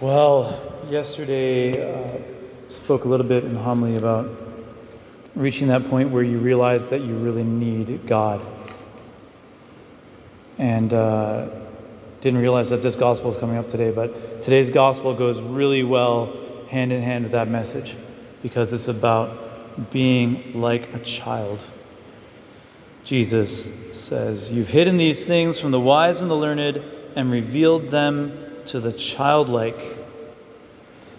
Well, yesterday uh, spoke a little bit in the homily about reaching that point where you realize that you really need God. And uh, didn't realize that this gospel is coming up today, but today's gospel goes really well hand in hand with that message because it's about being like a child. Jesus says, You've hidden these things from the wise and the learned and revealed them to the childlike.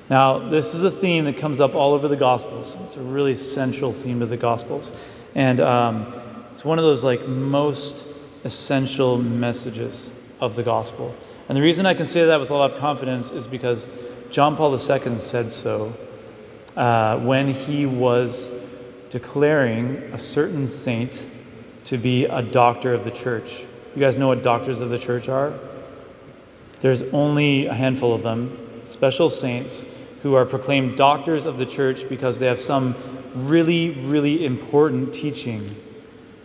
Now, this is a theme that comes up all over the Gospels. It's a really central theme of the Gospels. And um, it's one of those like most essential messages of the Gospel. And the reason I can say that with a lot of confidence is because John Paul II said so uh, when he was declaring a certain saint to be a doctor of the church. You guys know what doctors of the church are? There's only a handful of them, special saints who are proclaimed doctors of the church because they have some really, really important teaching,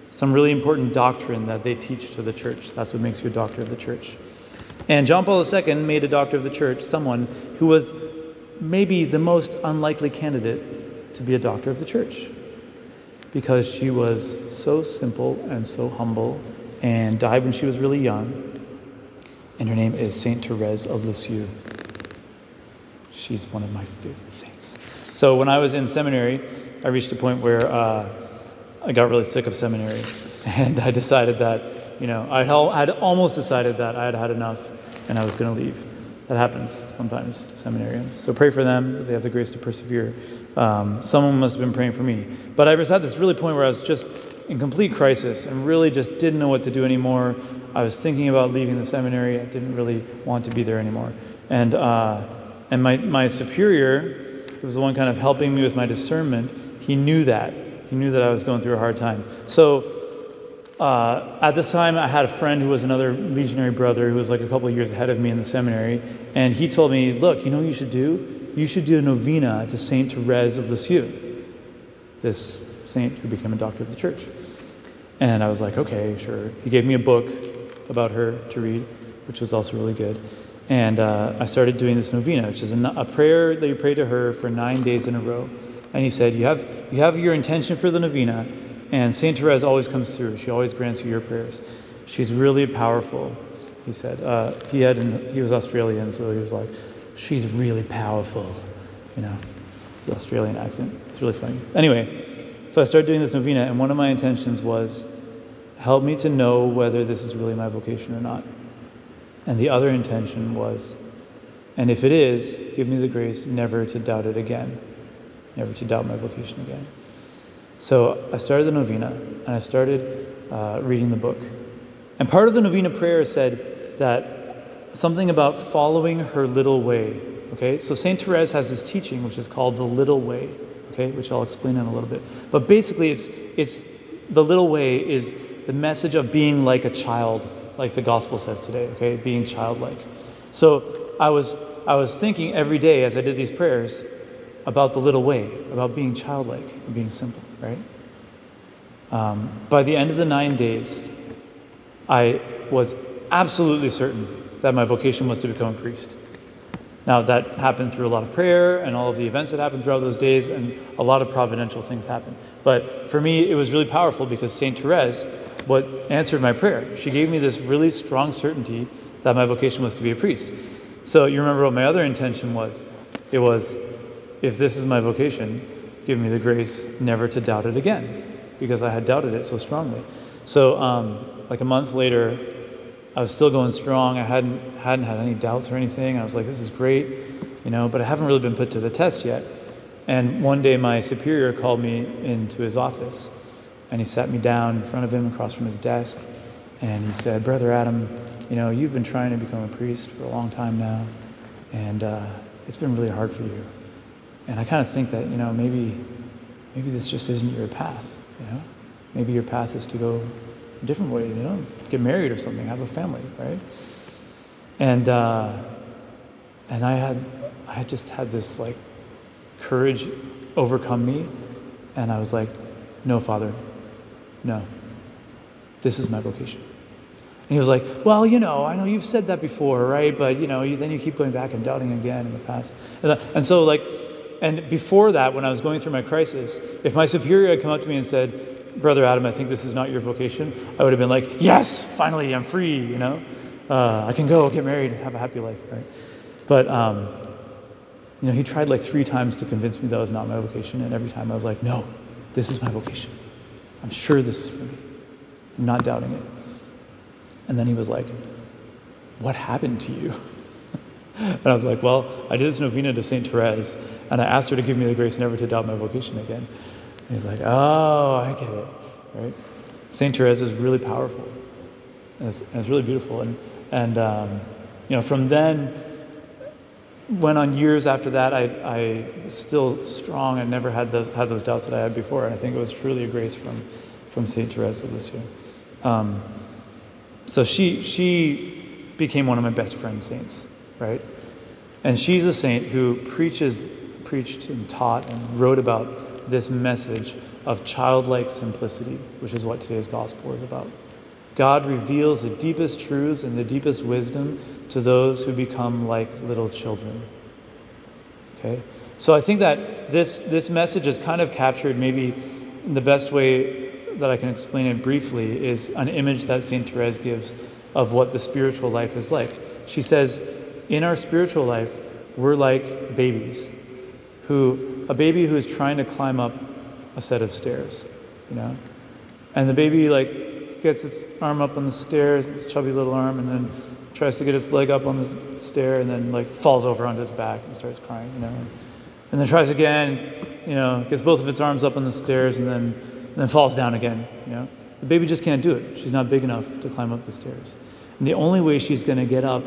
some really important doctrine that they teach to the church. That's what makes you a doctor of the church. And John Paul II made a doctor of the church someone who was maybe the most unlikely candidate to be a doctor of the church because she was so simple and so humble and died when she was really young. And her name is Saint Therese of Lisieux. She's one of my favorite saints. So when I was in seminary, I reached a point where uh, I got really sick of seminary, and I decided that, you know, I had almost decided that I had had enough and I was going to leave. That happens sometimes to seminarians. So pray for them. They have the grace to persevere. Um, someone must have been praying for me. But I was at this really point where I was just in complete crisis and really just didn't know what to do anymore. I was thinking about leaving the seminary. I didn't really want to be there anymore. And, uh, and my, my superior, who was the one kind of helping me with my discernment, he knew that. He knew that I was going through a hard time. So uh, at this time, I had a friend who was another legionary brother who was like a couple of years ahead of me in the seminary. And he told me, Look, you know what you should do? You should do a novena to Saint Therese of Lisieux, this saint who became a doctor of the church. And I was like, Okay, sure. He gave me a book about her to read, which was also really good. And uh, I started doing this novena, which is a, a prayer that you pray to her for nine days in a row. And he said, you have, you have your intention for the novena, and St. Therese always comes through. She always grants you your prayers. She's really powerful, he said. Uh, he, had he was Australian, so he was like, she's really powerful. You know, his Australian accent. It's really funny. Anyway, so I started doing this novena, and one of my intentions was help me to know whether this is really my vocation or not. And the other intention was, and if it is, give me the grace never to doubt it again, never to doubt my vocation again. So I started the novena and I started uh, reading the book. And part of the novena prayer said that something about following her little way. Okay, so Saint Therese has this teaching which is called the little way. Okay, which I'll explain in a little bit. But basically, it's it's the little way is the message of being like a child, like the gospel says today. Okay, being childlike. So I was I was thinking every day as I did these prayers about the little way, about being childlike and being simple, right? Um, by the end of the nine days, I was absolutely certain that my vocation was to become a priest. Now, that happened through a lot of prayer and all of the events that happened throughout those days, and a lot of providential things happened. But for me, it was really powerful because St. Therese what answered my prayer. She gave me this really strong certainty that my vocation was to be a priest. So, you remember what my other intention was? It was if this is my vocation, give me the grace never to doubt it again, because I had doubted it so strongly. So, um, like a month later, I was still going strong. I hadn't hadn't had any doubts or anything. I was like, this is great, you know, but I haven't really been put to the test yet. And one day, my superior called me into his office, and he sat me down in front of him, across from his desk, and he said, "Brother Adam, you know, you've been trying to become a priest for a long time now, and uh, it's been really hard for you." And I kind of think that, you know, maybe maybe this just isn't your path, you know? Maybe your path is to go different way, you know, get married or something, have a family, right? And uh, and I had I had just had this like courage overcome me, and I was like, no, Father, no. This is my vocation. And he was like, Well, you know, I know you've said that before, right? But, you know, you, then you keep going back and doubting again in the past. And, and so, like, and before that, when I was going through my crisis, if my superior had come up to me and said, Brother Adam, I think this is not your vocation, I would have been like, Yes, finally, I'm free, you know? Uh, I can go get married, have a happy life, right? But, um, you know, he tried like three times to convince me that was not my vocation, and every time I was like, No, this is my vocation. I'm sure this is for me. I'm not doubting it. And then he was like, What happened to you? and I was like, Well, I did this novena to St. Therese, and I asked her to give me the grace never to doubt my vocation again. And he's like, Oh, I get it. Right? St. Therese is really powerful. And it's, and it's really beautiful. And, and um, you know, from then, went on years after that, I, I was still strong and never had those, had those doubts that I had before. And I think it was truly a grace from, from St. Therese of Lisieux. Um, so she, she became one of my best friend saints, right? And she's a saint who preaches, preached and taught and wrote about this message of childlike simplicity, which is what today's gospel is about. God reveals the deepest truths and the deepest wisdom to those who become like little children. Okay? So I think that this, this message is kind of captured maybe the best way that I can explain it briefly is an image that St. Therese gives of what the spiritual life is like. She says, in our spiritual life, we're like babies who, a baby who is trying to climb up a set of stairs, you know? And the baby, like, gets its arm up on the stairs, its chubby little arm, and then tries to get its leg up on the stair, and then, like, falls over onto its back and starts crying, you know? And then tries again, you know, gets both of its arms up on the stairs, and then and then falls down again. You know, the baby just can't do it. She's not big enough to climb up the stairs. And the only way she's going to get up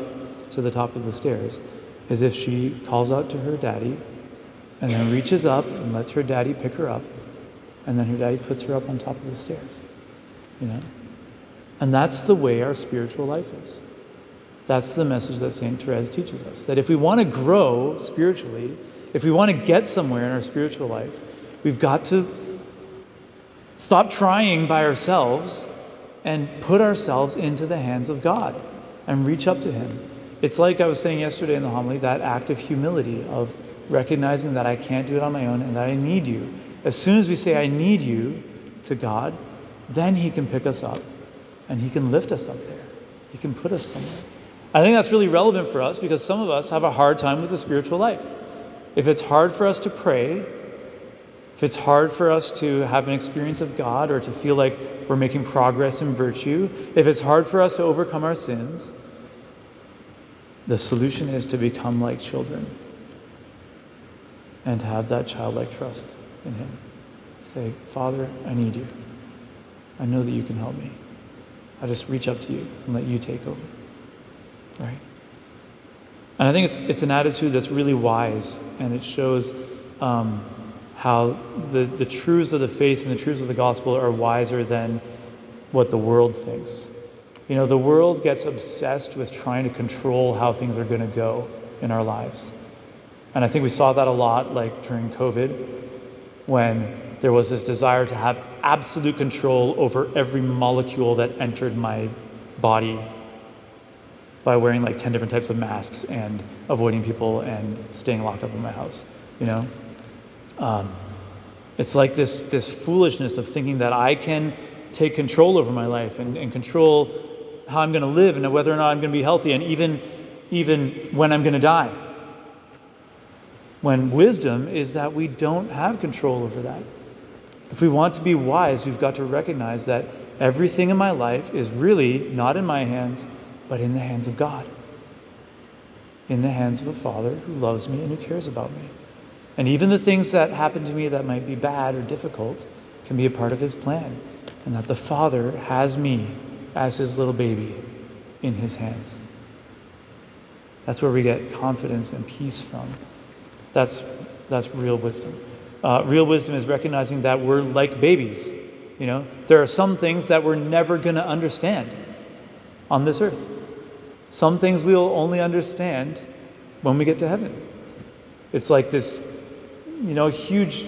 to the top of the stairs is if she calls out to her daddy and then reaches up and lets her daddy pick her up and then her daddy puts her up on top of the stairs. You know? And that's the way our spiritual life is. That's the message that St. Therese teaches us. That if we want to grow spiritually, if we want to get somewhere in our spiritual life, we've got to Stop trying by ourselves and put ourselves into the hands of God and reach up to Him. It's like I was saying yesterday in the homily that act of humility, of recognizing that I can't do it on my own and that I need you. As soon as we say, I need you to God, then He can pick us up and He can lift us up there. He can put us somewhere. I think that's really relevant for us because some of us have a hard time with the spiritual life. If it's hard for us to pray, if it's hard for us to have an experience of God or to feel like we're making progress in virtue, if it's hard for us to overcome our sins, the solution is to become like children and have that childlike trust in Him. Say, Father, I need you. I know that you can help me. I just reach up to you and let you take over. Right? And I think it's, it's an attitude that's really wise and it shows. Um, how the, the truths of the faith and the truths of the gospel are wiser than what the world thinks. You know, the world gets obsessed with trying to control how things are going to go in our lives. And I think we saw that a lot like during COVID when there was this desire to have absolute control over every molecule that entered my body by wearing like 10 different types of masks and avoiding people and staying locked up in my house, you know? Um, it's like this, this foolishness of thinking that I can take control over my life and, and control how I'm going to live and whether or not I'm going to be healthy and even, even when I'm going to die. When wisdom is that we don't have control over that. If we want to be wise, we've got to recognize that everything in my life is really not in my hands, but in the hands of God, in the hands of a Father who loves me and who cares about me. And even the things that happen to me that might be bad or difficult can be a part of His plan. And that the Father has me as His little baby in His hands. That's where we get confidence and peace from. That's, that's real wisdom. Uh, real wisdom is recognizing that we're like babies. You know, there are some things that we're never going to understand on this earth. Some things we'll only understand when we get to heaven. It's like this you know, huge,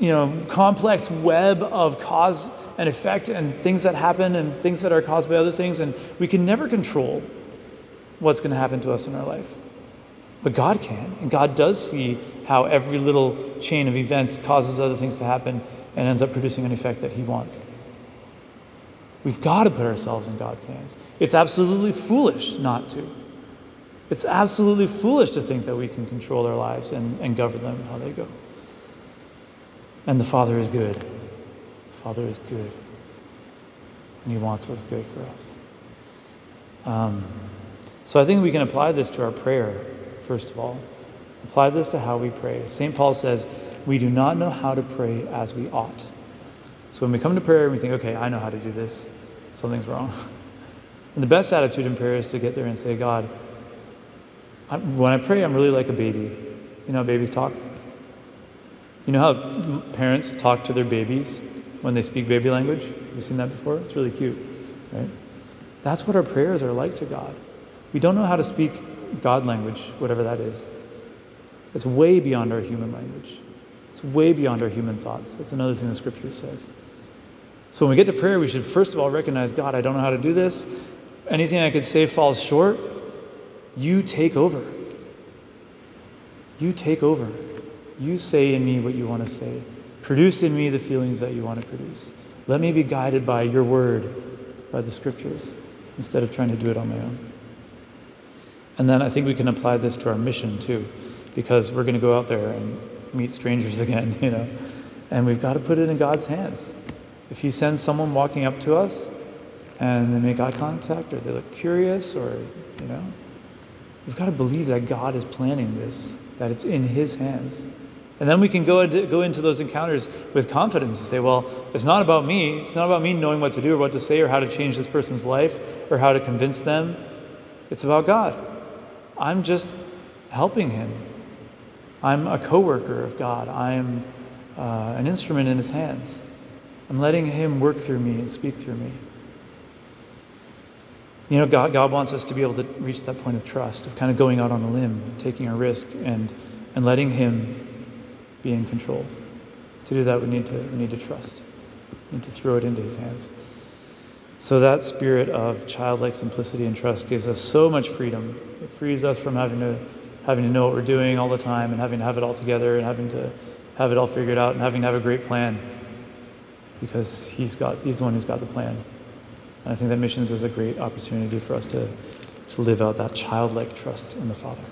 you know, complex web of cause and effect and things that happen and things that are caused by other things. And we can never control what's going to happen to us in our life. But God can. And God does see how every little chain of events causes other things to happen and ends up producing an effect that He wants. We've got to put ourselves in God's hands. It's absolutely foolish not to. It's absolutely foolish to think that we can control our lives and, and govern them how they go. And the Father is good. The Father is good. And He wants what's good for us. Um, so I think we can apply this to our prayer, first of all. Apply this to how we pray. St. Paul says, We do not know how to pray as we ought. So when we come to prayer and we think, okay, I know how to do this, something's wrong. And the best attitude in prayer is to get there and say, God, I'm, when I pray, I'm really like a baby. You know how babies talk? You know how parents talk to their babies when they speak baby language? Have you seen that before? It's really cute, right? That's what our prayers are like to God. We don't know how to speak God language, whatever that is. It's way beyond our human language. It's way beyond our human thoughts. That's another thing the scripture says. So when we get to prayer, we should first of all recognize God, I don't know how to do this. Anything I could say falls short. You take over. You take over. You say in me what you want to say. Produce in me the feelings that you want to produce. Let me be guided by your word, by the scriptures, instead of trying to do it on my own. And then I think we can apply this to our mission too, because we're going to go out there and meet strangers again, you know, and we've got to put it in God's hands. If He sends someone walking up to us and they make eye contact or they look curious or, you know, we've got to believe that God is planning this, that it's in His hands. And then we can go go into those encounters with confidence and say, well, it's not about me. It's not about me knowing what to do or what to say or how to change this person's life or how to convince them. It's about God. I'm just helping him. I'm a co worker of God. I'm uh, an instrument in his hands. I'm letting him work through me and speak through me. You know, God, God wants us to be able to reach that point of trust, of kind of going out on a limb, taking a risk, and, and letting him be in control. To do that, we need to, we need to trust. We need to throw it into his hands. So that spirit of childlike simplicity and trust gives us so much freedom. It frees us from having to having to know what we're doing all the time and having to have it all together and having to have it all figured out and having to have a great plan. Because he's got he's the one who's got the plan. And I think that missions is a great opportunity for us to, to live out that childlike trust in the Father.